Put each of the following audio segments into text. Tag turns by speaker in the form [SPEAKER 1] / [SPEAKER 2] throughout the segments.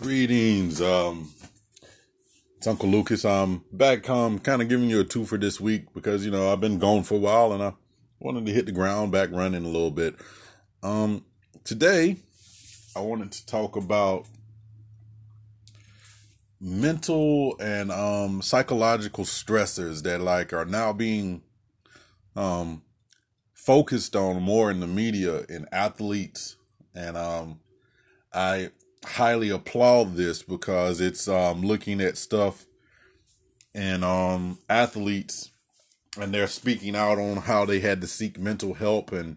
[SPEAKER 1] Greetings. Um, it's Uncle Lucas. I'm back, um, kind of giving you a two for this week because, you know, I've been gone for a while and I wanted to hit the ground back running a little bit. Um, today, I wanted to talk about mental and um, psychological stressors that, like, are now being um, focused on more in the media in athletes. And um, I highly applaud this because it's um, looking at stuff and um, athletes and they're speaking out on how they had to seek mental help and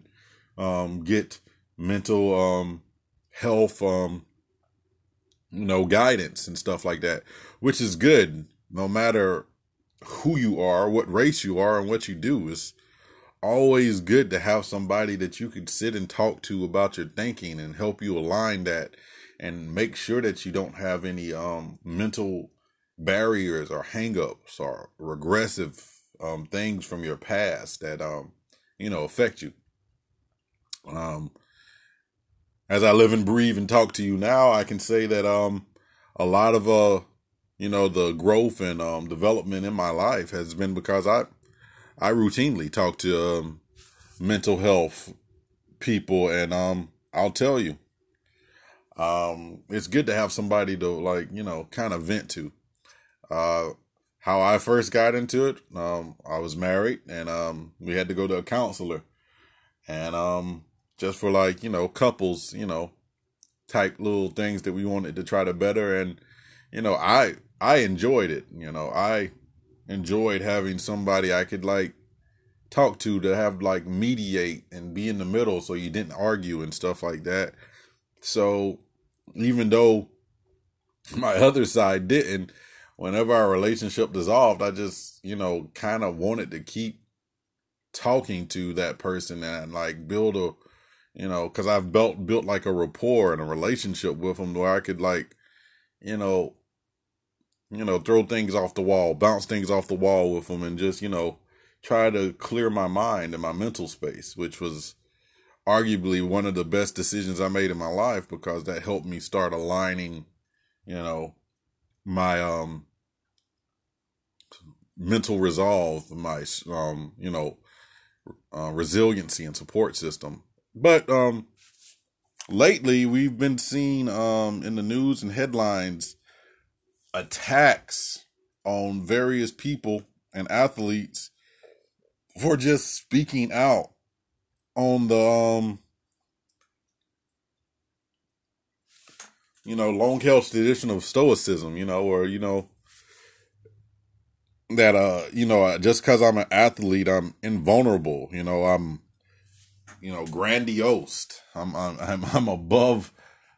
[SPEAKER 1] um, get mental um, health um, you know guidance and stuff like that which is good. No matter who you are what race you are and what you do is always good to have somebody that you could sit and talk to about your thinking and help you align that and make sure that you don't have any um, mental barriers or hangups or regressive um, things from your past that um, you know affect you. Um, as I live and breathe and talk to you now, I can say that um, a lot of uh, you know, the growth and um, development in my life has been because I I routinely talk to um, mental health people, and um, I'll tell you, um, it's good to have somebody to like, you know, kind of vent to. Uh, how I first got into it, um, I was married and um, we had to go to a counselor, and um, just for like you know couples, you know, type little things that we wanted to try to better, and you know, I I enjoyed it. You know, I enjoyed having somebody I could like talk to to have like mediate and be in the middle so you didn't argue and stuff like that. So even though my other side didn't, whenever our relationship dissolved, I just, you know, kind of wanted to keep talking to that person and like build a, you know, because I've built built like a rapport and a relationship with them where I could like, you know, you know, throw things off the wall, bounce things off the wall with them, and just you know, try to clear my mind and my mental space, which was arguably one of the best decisions I made in my life because that helped me start aligning, you know, my um mental resolve, my um, you know, uh, resiliency and support system. But um lately we've been seeing um in the news and headlines attacks on various people and athletes for just speaking out on the um you know long held tradition of stoicism you know or you know that uh you know just because i'm an athlete i'm invulnerable you know i'm you know grandiose. I'm i'm i'm, I'm above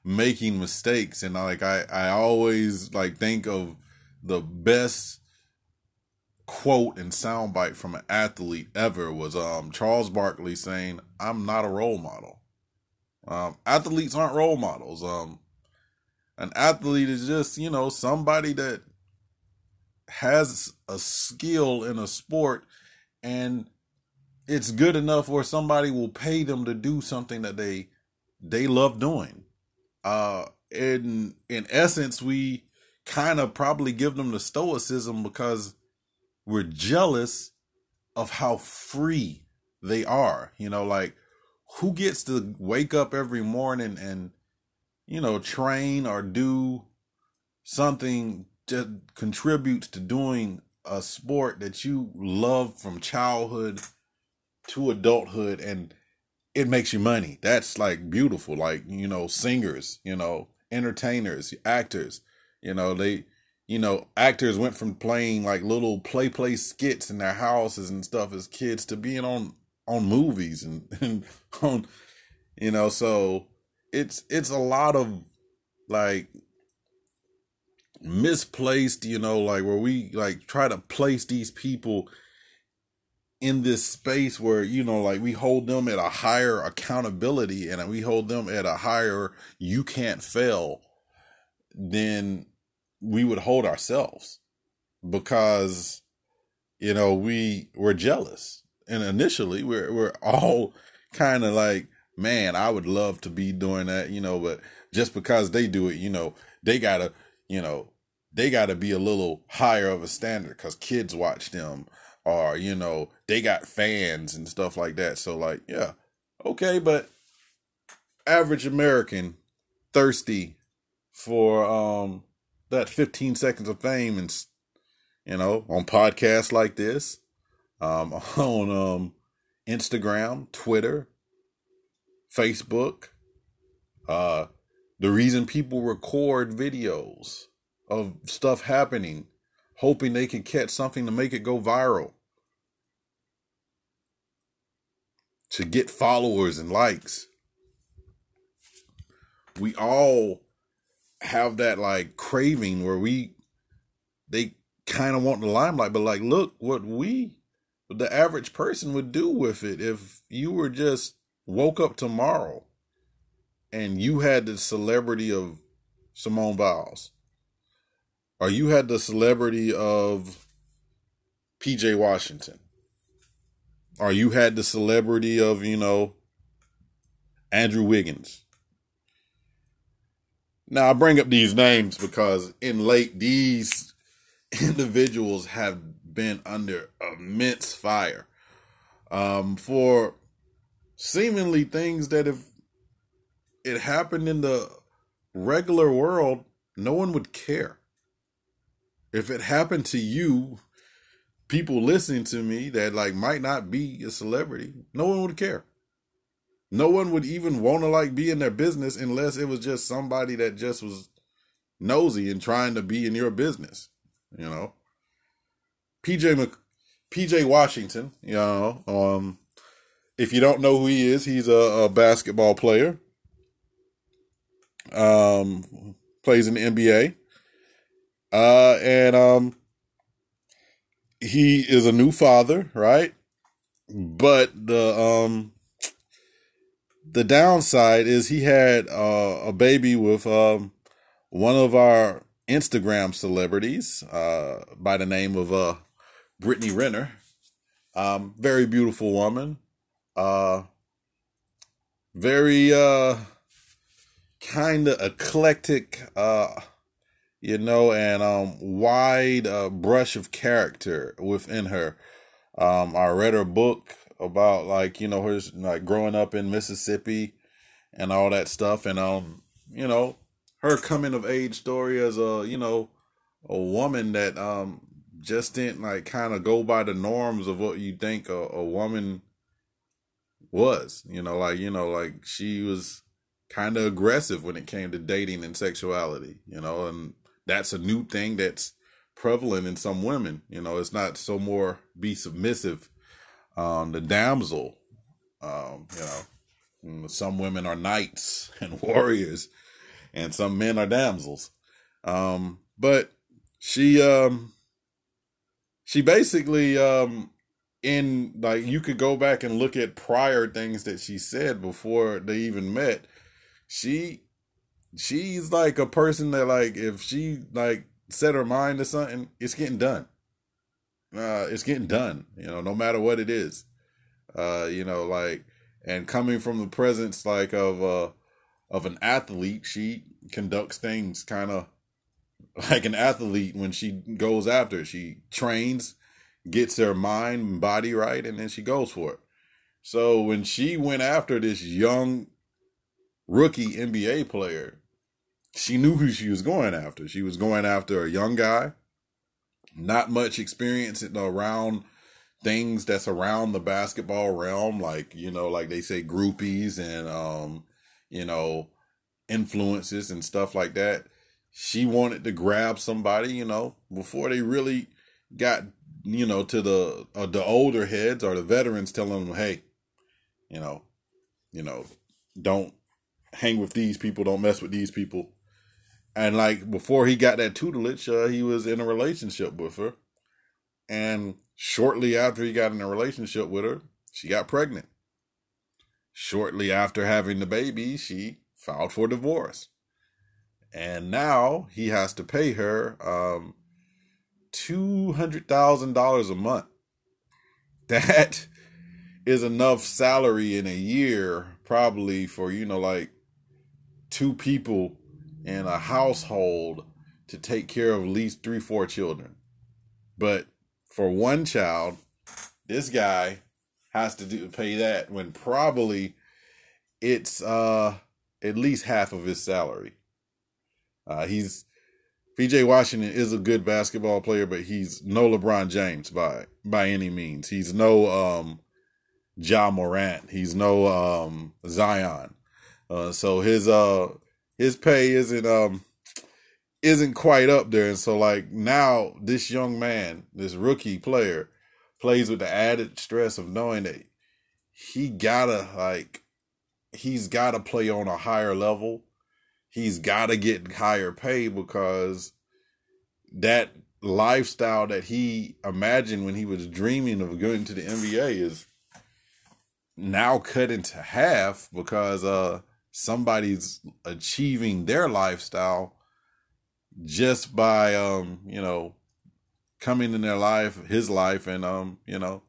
[SPEAKER 1] making mistakes and like i i always like think of the best quote and soundbite from an athlete ever was um Charles Barkley saying, "I'm not a role model." Um, athletes aren't role models. Um, an athlete is just you know somebody that has a skill in a sport, and it's good enough where somebody will pay them to do something that they they love doing. Uh, in in essence, we kind of probably give them the stoicism because we're jealous of how free they are. You know, like who gets to wake up every morning and, you know, train or do something that contributes to doing a sport that you love from childhood to adulthood and it makes you money. That's like beautiful. Like, you know, singers, you know, entertainers, actors, you know, they you know, actors went from playing like little play play skits in their houses and stuff as kids to being on on movies and, and on you know, so it's it's a lot of like misplaced, you know, like where we like try to place these people in this space where you know like we hold them at a higher accountability and we hold them at a higher you can't fail than we would hold ourselves because you know we were jealous. And initially we're we're all kind of like man i would love to be doing that you know but just because they do it, you know, they gotta, you know, they gotta be a little higher of a standard because kids watch them or, you know, they got fans and stuff like that. So like, yeah, okay, but average American thirsty for um that 15 seconds of fame and you know on podcasts like this um on um Instagram, Twitter, Facebook, uh the reason people record videos of stuff happening, hoping they can catch something to make it go viral. To get followers and likes. We all have that like craving where we they kind of want the limelight, but like look what we the average person would do with it if you were just woke up tomorrow and you had the celebrity of Simone Biles, or you had the celebrity of PJ Washington, or you had the celebrity of, you know, Andrew Wiggins. Now, I bring up these names because in late, these individuals have been under immense fire um, for seemingly things that if it happened in the regular world, no one would care. If it happened to you, people listening to me that like might not be a celebrity, no one would care. No one would even want to like be in their business unless it was just somebody that just was nosy and trying to be in your business, you know. PJ Mc, PJ Washington, you know, um if you don't know who he is, he's a, a basketball player um, plays in the NBA. Uh, and um, he is a new father, right? But the um, the downside is he had uh, a baby with um, one of our Instagram celebrities uh, by the name of uh, Brittany Renner. Um, very beautiful woman. Uh, very uh, kind of eclectic, uh, you know, and um, wide uh, brush of character within her. Um, I read her book about like you know her like growing up in Mississippi and all that stuff, and um, you know, her coming of age story as a you know a woman that um just didn't like kind of go by the norms of what you think a, a woman was you know like you know like she was kind of aggressive when it came to dating and sexuality, you know, and that's a new thing that's prevalent in some women. You know, it's not so more be submissive. Um, the damsel, um, you know, mm, some women are knights and warriors, and some men are damsels. Um, but she, um, she basically, um, in like you could go back and look at prior things that she said before they even met she she's like a person that like if she like set her mind to something, it's getting done. Uh, it's getting done. You know, no matter what it is. Uh, you know, like and coming from the presence like of uh of an athlete, she conducts things kind of like an athlete when she goes after. She trains, gets her mind and body right, and then she goes for it. So when she went after this young rookie NBA player, she knew who she was going after. She was going after a young guy, not much experience around things that's around the basketball realm, like, you know, like they say groupies and, um, you know, influences and stuff like that. She wanted to grab somebody, you know, before they really got, you know, to the uh, the older heads or the veterans telling them, hey, you know, you know, don't hang with these people, don't mess with these people. And like before he got that tutelage, uh, he was in a relationship with her. And shortly after he got in a relationship with her, she got pregnant. Shortly after having the baby, she filed for divorce. And now he has to pay her um, $200,000 a month. That is enough salary in a year, probably for, you know, like two people in a household to take care of at least three, four children. But for one child, this guy has to do pay that when probably it's uh at least half of his salary. Uh he's PJ Washington is a good basketball player, but he's no LeBron James by by any means. He's no um Ja Morant. He's no um Zion. Uh so his uh his pay isn't um isn't quite up there. And so like now this young man, this rookie player, plays with the added stress of knowing that he gotta like he's gotta play on a higher level. He's gotta get higher pay because that lifestyle that he imagined when he was dreaming of going to the NBA is now cut into half because uh somebody's achieving their lifestyle just by um you know coming in their life his life and um you know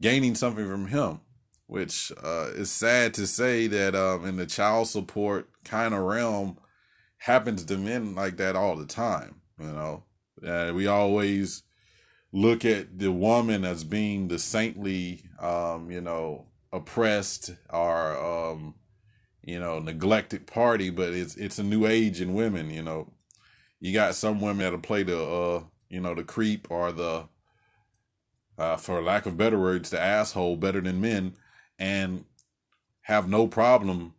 [SPEAKER 1] gaining something from him which uh is sad to say that um in the child support kind of realm happens to men like that all the time you know? We always look at the woman as being the saintly um you know oppressed or um you know neglected party but it's it's a new age in women you know. You got some women that'll play the uh you know the creep or the uh for lack of better words the asshole better than men and have no problem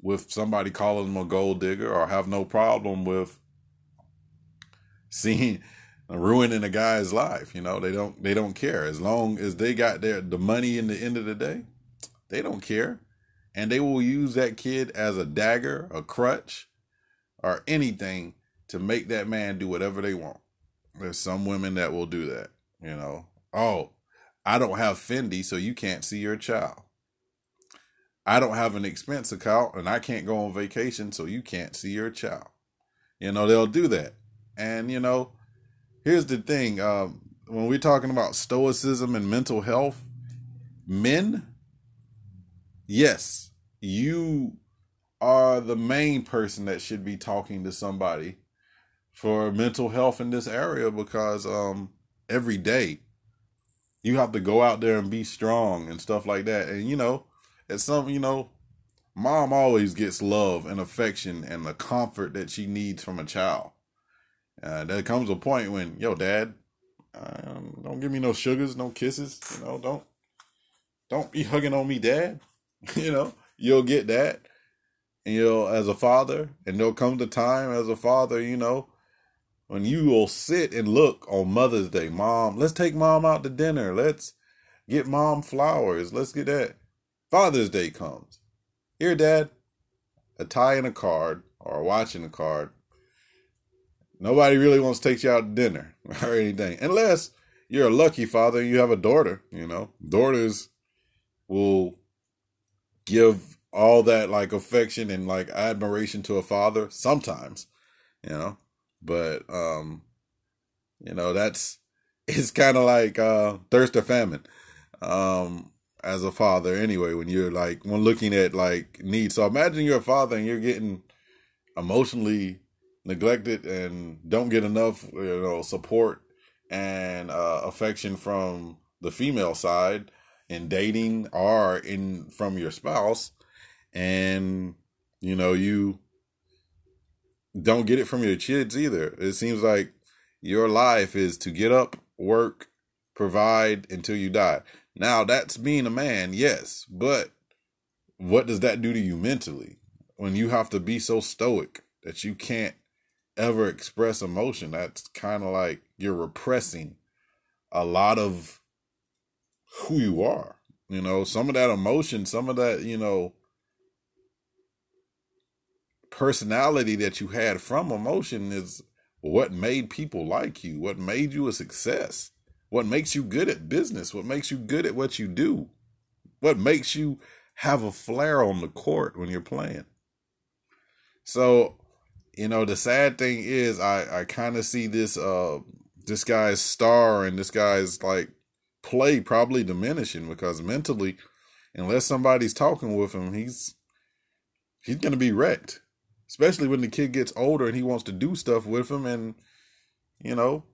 [SPEAKER 1] with somebody calling them a gold digger or have no problem with seeing ruining a guy's life you know. They don't they don't care. As long as they got their the money in the end of the day they don't care and they will use that kid as a dagger a crutch or anything to make that man do whatever they want. There's some women that will do that, you know. Oh, I don't have Fendi, so you can't see your child. I don't have an expense account and I can't go on vacation, so you can't see your child. You know, they'll do that. And, you know, here's the thing um, when we're talking about stoicism and mental health, men, yes, you are the main person that should be talking to somebody for mental health in this area because um every day you have to go out there and be strong and stuff like that. And you know it's some you know mom always gets love and affection and the comfort that she needs from a child. Uh, there comes a point when yo dad um, don't give me no sugars no kisses you know don't don't be hugging on me dad you know you'll get that and you'll as a father and there'll come the time as a father you know when you will sit and look on Mother's Day, mom, let's take mom out to dinner. Let's get mom flowers. Let's get that. Father's Day comes. Here, dad, a tie and a card or watching a card. Nobody really wants to take you out to dinner or anything, unless you're a lucky father and you have a daughter. You know, daughters will give all that like affection and like admiration to a father sometimes, you know. But um, you know, that's it's kind of like uh thirst or famine. Um as a father anyway when you're like when looking at like needs. So imagine you're a father and you're getting emotionally neglected and don't get enough you know support and uh, affection from the female side in dating or in from your spouse and you know you don't get it from your kids either. It seems like your life is to get up, work, provide until you die. Now, that's being a man, yes, but what does that do to you mentally when you have to be so stoic that you can't ever express emotion? That's kind of like you're repressing a lot of who you are. You know, some of that emotion, some of that, you know, personality that you had from emotion is what made people like you, what made you a success, what makes you good at business, what makes you good at what you do, what makes you have a flair on the court when you're playing. So, you know, the sad thing is I I kind of see this uh this guy's star and this guy's like play probably diminishing because mentally unless somebody's talking with him, he's he's to be wrecked. Especially when the kid gets older and he wants to do stuff with him and you know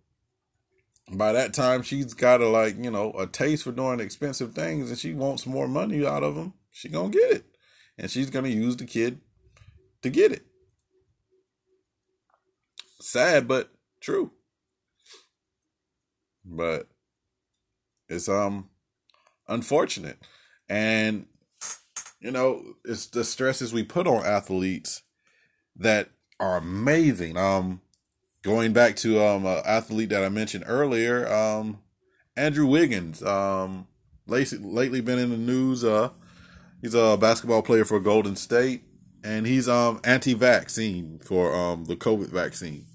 [SPEAKER 1] by that time she's got a like you know a taste for doing expensive things and she wants more money out of him she gonna get it. And she's gonna use the kid to get it. Sad but true. But it's um unfortunate. And you know it's the stresses we put on athletes that are amazing. Um going back to um an athlete that I mentioned earlier, um Andrew Wiggins, um lately, lately been in the news. Uh, he's a basketball player for Golden State, and he's um anti-vaccine for um the COVID vaccine,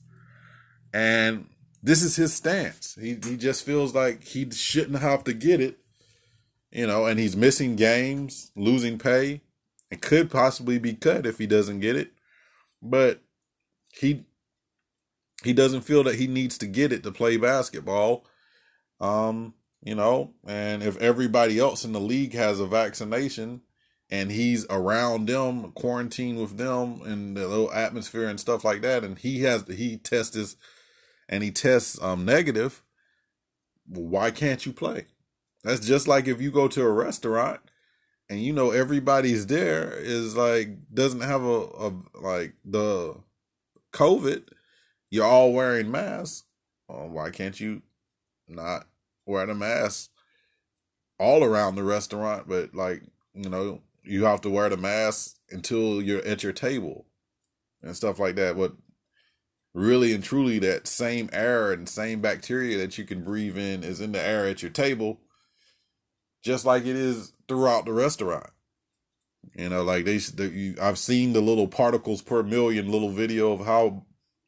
[SPEAKER 1] and this is his stance. He he just feels like he shouldn't have to get it, you know, and he's missing games, losing pay, and could possibly be cut if he doesn't get it. But he he doesn't feel that he needs to get it to play basketball. Um, you know, and if everybody else in the league has a vaccination and he's around them, quarantined with them in the little atmosphere and stuff like that, and he has he tests and he tests um negative, why can't you play? That's just like if you go to a restaurant and you know everybody's there is like doesn't have a, a like the COVID you're all wearing masks. Um, why can't you not wear the mask all around the restaurant? But like you know, you have to wear the mask until you're at your table and stuff like that. But really and truly, that same air and same bacteria that you can breathe in is in the air at your table, just like it is throughout the restaurant. You know, like they, they you, I've seen the little particles per million little video of how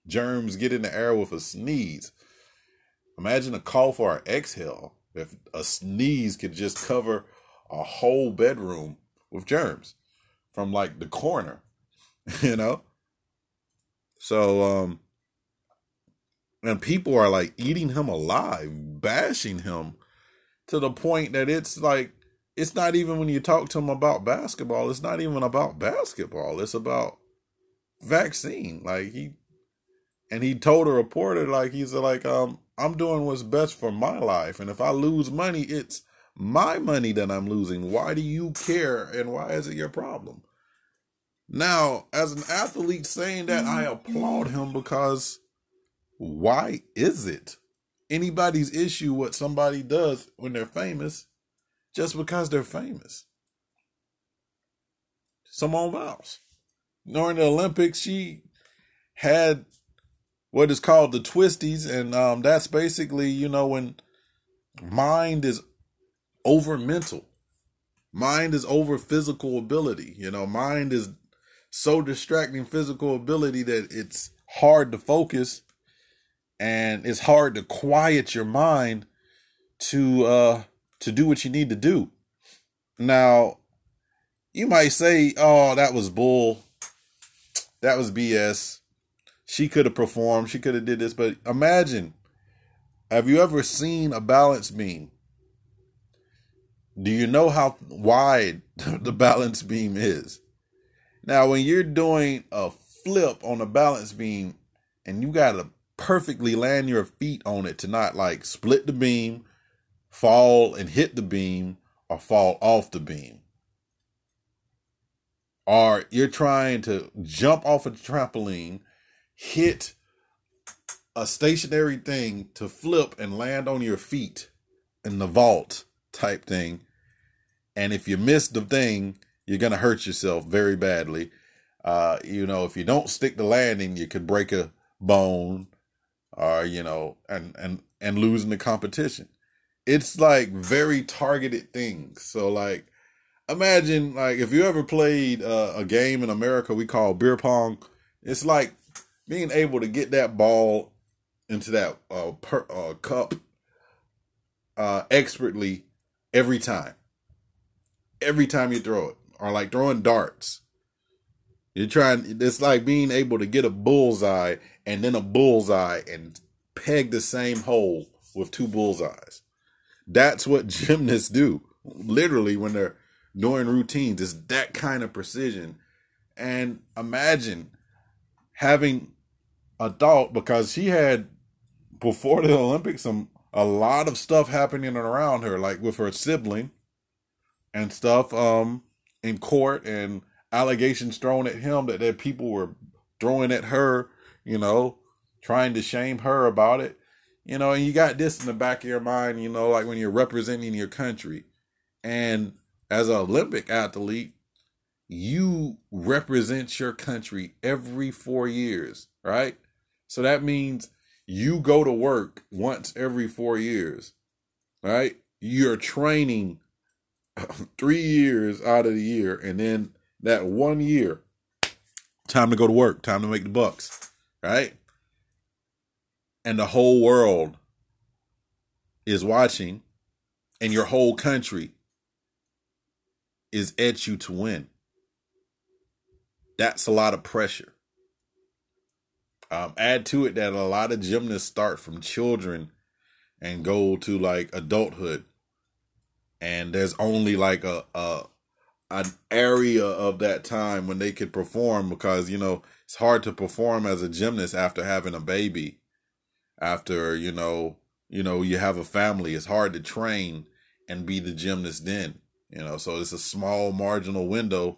[SPEAKER 1] germs get in the air with a sneeze. Imagine a cough or an exhale. If a sneeze could just cover a whole bedroom with germs from like the corner, you know? So, um, and people are like eating him alive, bashing him to the point that it's like, it's not even when you talk to him about basketball, it's not even about basketball. It's about vaccine. Like he and he told a reporter like he's like um i'm doing what's best for my life and if i lose money it's my money that i'm losing why do you care and why is it your problem now as an athlete saying that i applaud him because why is it anybody's issue what somebody does when they're famous just because they're famous simone biles during the olympics she had what is called the twisties, and um, that's basically you know when mind is over mental, mind is over physical ability. You know, mind is so distracting physical ability that it's hard to focus, and it's hard to quiet your mind to uh to do what you need to do. Now, you might say, "Oh, that was bull. That was BS." she could have performed, she could have did this, but imagine have you ever seen a balance beam? Do you know how wide the balance beam is? Now, when you're doing a flip on a balance beam and you got to perfectly land your feet on it to not like split the beam, fall and hit the beam, or fall off the beam. Or you're trying to jump off a trampoline hit a stationary thing to flip and land on your feet in the vault type thing. And if you miss the thing, you're going to hurt yourself very badly. Uh, you know, if you don't stick the landing, you could break a bone or, you know, and, and, and losing the competition. It's like very targeted things. So like, imagine like if you ever played uh, a game in America we call beer pong, it's like being able to get that ball into that uh, per, uh, cup uh, expertly every time. Every time you throw it, or like throwing darts. You're trying. It's like being able to get a bullseye and then a bullseye and peg the same hole with two bullseyes. That's what gymnasts do. Literally, when they're doing routines, it's that kind of precision. And imagine having a thought because she had before the Olympics some a lot of stuff happening around her, like with her sibling and stuff, um, in court and allegations thrown at him that, that people were throwing at her, you know, trying to shame her about it. You know, and you got this in the back of your mind, you know, like when you're representing your country. And as an Olympic athlete, you represent your country every four years, right? So that means you go to work once every four years, right? You're training three years out of the year, and then that one year, time to go to work, time to make the bucks, right? And the whole world is watching, and your whole country is at you to win. That's a lot of pressure. Um, add to it that a lot of gymnasts start from children and go to like adulthood, and there's only like a, a an area of that time when they could perform because you know it's hard to perform as a gymnast after having a baby, after you know you know you have a family. It's hard to train and be the gymnast then, you know. So it's a small marginal window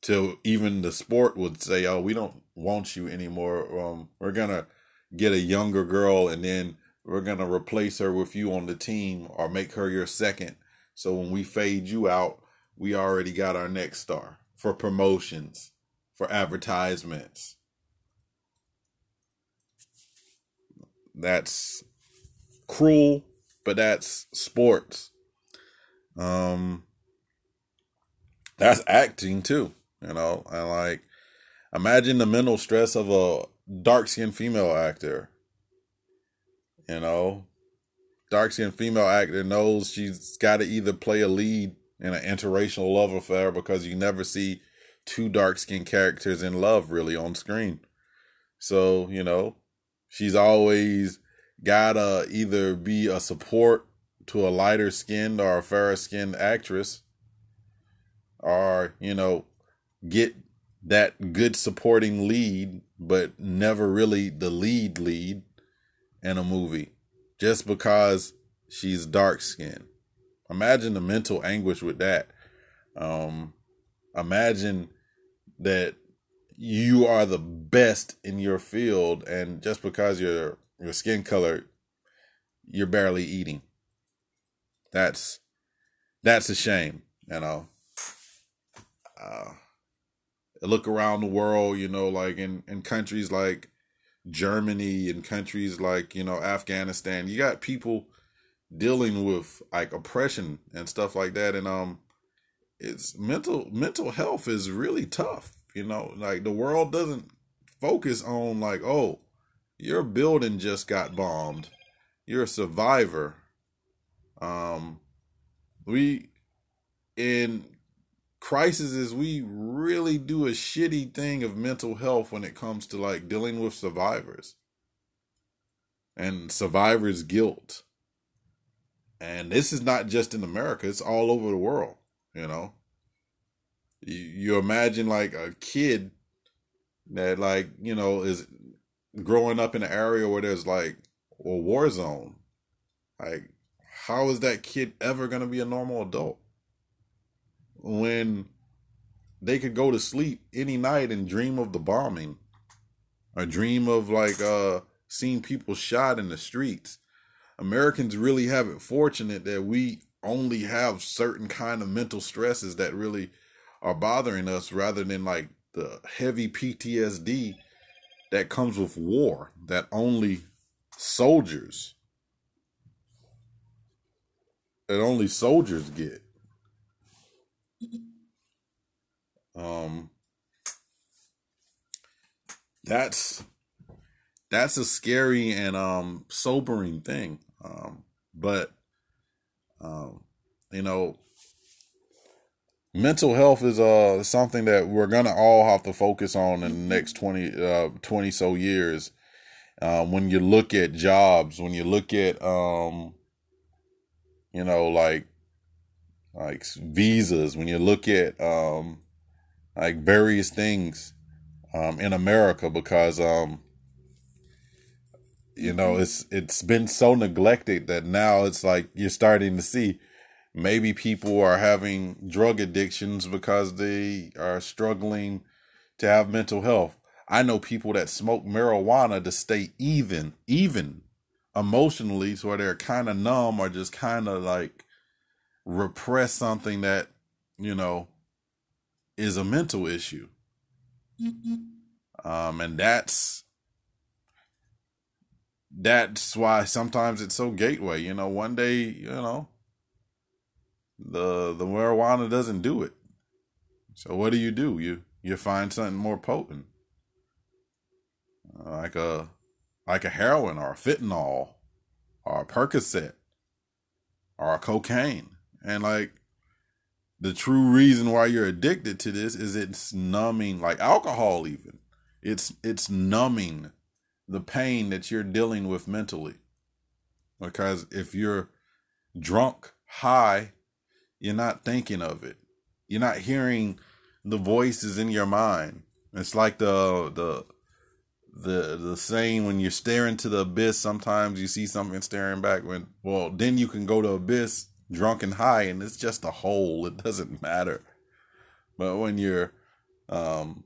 [SPEAKER 1] till even the sport would say, "Oh, we don't want you anymore. Um, we're gonna get a younger girl, and then we're gonna replace her with you on the team, or make her your second. So when we fade you out, we already got our next star for promotions, for advertisements. That's cruel, but that's sports. Um, that's acting too, you know, and like imagine the mental stress of a dark skinned female actor. You know, dark skinned female actor knows she's got to either play a lead in an interracial love affair because you never see two dark skinned characters in love really on screen. So, you know, she's always gotta either be a support to a lighter skinned or a fairer skinned actress or, you know, get that good supporting lead, but never really the lead lead in a movie just because she's dark skinned. Imagine the mental anguish with that. Um, imagine that you are the best in your field, and just because your your skin color, you're barely eating. That's that's a shame, you know. Uh, look around the world, you know, like in, in countries like Germany and countries like, you know, Afghanistan, you got people dealing with like oppression and stuff like that. And um it's mental mental health is really tough. You know, like the world doesn't focus on like, oh, your building just got bombed. You're a survivor. Um we in crisis is we really do a shitty thing of mental health when it comes to like dealing with survivors and survivors guilt and this is not just in america it's all over the world you know? You, you imagine like a kid that like you know is growing up in an area where there's like a war zone. Like how is that kid ever going to be a normal adult when they could go to sleep any night and dream of the bombing or dream of like uh seeing people shot in the streets americans really have it fortunate that we only have certain kind of mental stresses that really are bothering us rather than like the heavy ptsd that comes with war that only soldiers that only soldiers get. Um, that's that's a scary and um sobering thing. Um, but um, you know, mental health is uh something that we're gonna all have to focus on in the next 20 uh 20 so years um when you look at jobs when you look at um you know like like visas when you look at um like various things um, in America because um, you know it's it's been so neglected that now it's like you're starting to see maybe people are having drug addictions because they are struggling to have mental health. I know people that smoke marijuana to stay even, even emotionally, so they're kind of numb or just kind of like repress something that, you know, is a mental issue. Mm-hmm. Um, and that's that's why sometimes it's so gateway. You know, one day, you know, the the marijuana doesn't do it. So what do you do? You you find something more potent, like a like a heroin or a fentanyl or a Percocet or a cocaine, and like the true reason why you're addicted to this is it's numbing, like alcohol. Even it's it's numbing the pain that you're dealing with mentally, because if you're drunk, high, you're not thinking of it. You're not hearing the voices in your mind. It's like the the the the saying when you're staring to the abyss, sometimes you see something staring back when well, then you can go to abyss drunk and high and it's just a hole. It doesn't matter. But when you're um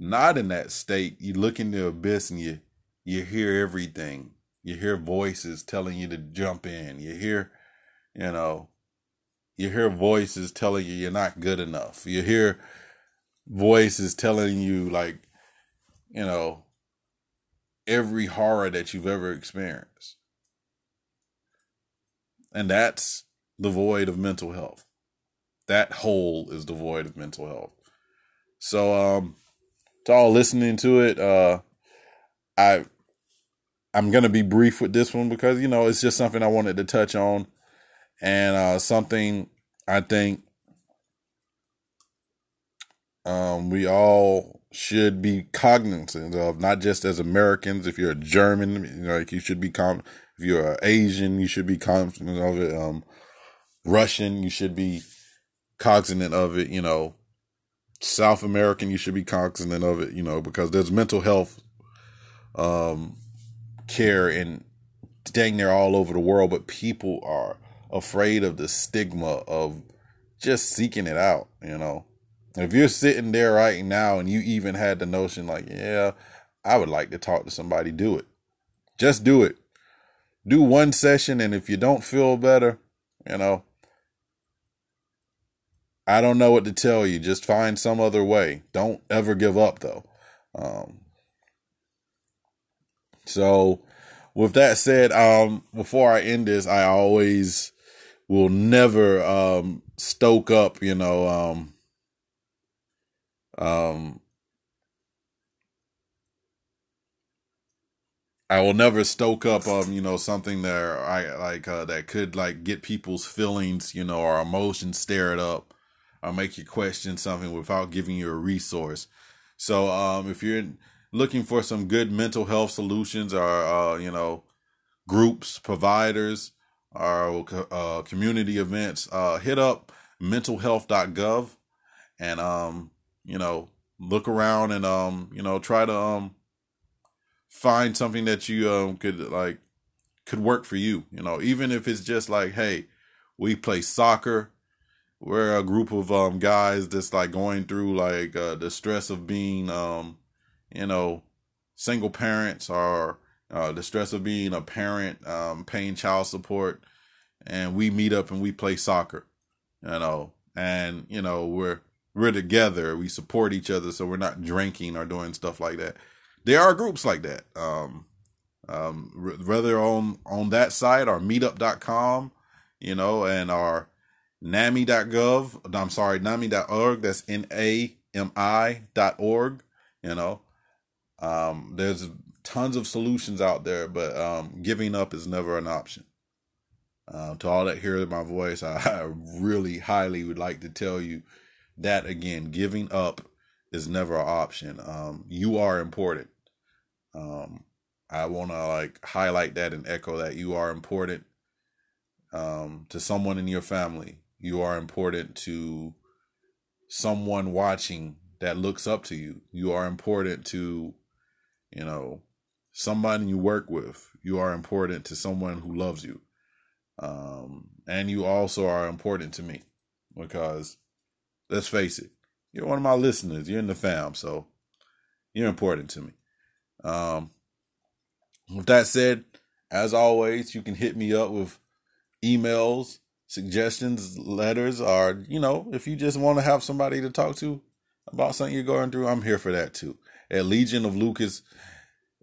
[SPEAKER 1] not in that state, you look in the abyss and you you hear everything. You hear voices telling you to jump in. You hear, you know, you hear voices telling you you're not good enough. You hear voices telling you like, you know, every horror that you've ever experienced. And that's the void of mental health. That hole is the void of mental health. So um to all listening to it, uh I I'm gonna be brief with this one because you know it's just something I wanted to touch on and uh, something I think um, we all should be cognizant of, not just as Americans. If you're a German, you know, like you should be com- If you're Asian, you should be cognizant of it. Um, Russian, you should be cognizant of it. You know, South American, you should be cognizant of it. You know, because there's mental health um, care and dang near all over the world, but people are afraid of the stigma of just seeking it out, you know. If you're sitting there right now and you even had the notion like, yeah, I would like to talk to somebody, do it. Just do it. Do one session and if you don't feel better, you know, I don't know what to tell you. Just find some other way. Don't ever give up though. Um, so with that said, um, before I end this, I always will never um, stoke up, you know, um, um, I will never stoke up, um, you know, something that I like uh, that could like get people's feelings, you know, or emotions stirred up, or make you question something without giving you a resource. So, um, if you're looking for some good mental health solutions, or uh, you know, groups, providers, or uh, community events, uh, hit up mentalhealth.gov and, um, you know, look around and, um, you know, try to, um, find something that you, um, could like, could work for you, you know, even if it's just like, hey, we play soccer. We're a group of, um, guys that's like going through like, uh, the stress of being, um, you know, single parents or, uh, the stress of being a parent, um, paying child support, and we meet up and we play soccer, you know, and you know we're we're together, we support each other, so we're not drinking or doing stuff like that. There are groups like that, um, um, whether on on that site or Meetup.com, you know, and our NAMI.gov. I'm sorry, NAMI.org. That's N A M I dot org. You know, um, there's tons of solutions out there, but um, giving up is never an option. Uh, to all that hear my voice, I, I really highly would like to tell you that again, giving up is never an option. Um, you are important. Um, I want to like highlight that and echo that you are important um, to someone in your family. You are important to someone watching that looks up to you. You are important to, you know, somebody you work with. You are important to someone who loves you. Um, and you also are important to me because let's face it, you're one of my listeners. You're in the fam, so you're important to me. Um, with that said, as always, you can hit me up with emails, suggestions, letters, or, you know, if you just want to have somebody to talk to about something you're going through, I'm here for that too. At Legion of Lucas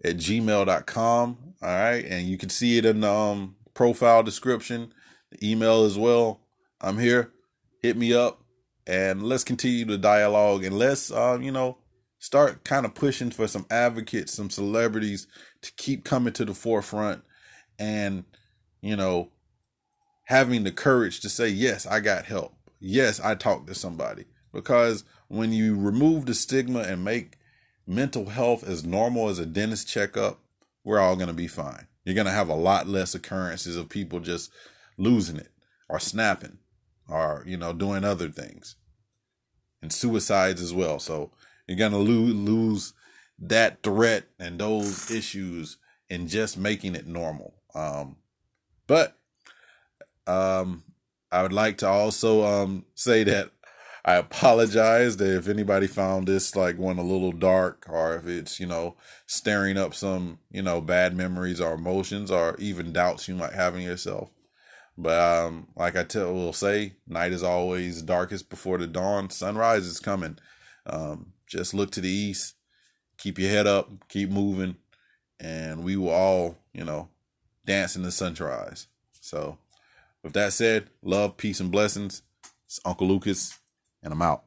[SPEAKER 1] at gmail.com. All right. And you can see it in the um, profile description, the email as well. I'm here. Hit me up and let's continue the dialogue and let's, uh, you know, start kind of pushing for some advocates, some celebrities to keep coming to the forefront and, you know, having the courage to say, yes, I got help. Yes, I talked to somebody. Because when you remove the stigma and make mental health as normal as a dentist checkup, we're all going to be fine. You're going to have a lot less occurrences of people just losing it or snapping or, you know, doing other things and suicides as well. So you're going to lose, lose that threat and those issues in just making it normal. Um, but um, I would like to also um, say that I apologize that if anybody found this like one a little dark or if it's, you know, stirring up some, you know, bad memories or emotions or even doubts you might have in yourself. But um, like I tell will say, night is always darkest before the dawn. Sunrise is coming. Um, just look to the east, keep your head up, keep moving, and we will all, you know, dance in the sunrise. So with that said, love, peace, and blessings. It's Uncle Lucas and I'm out.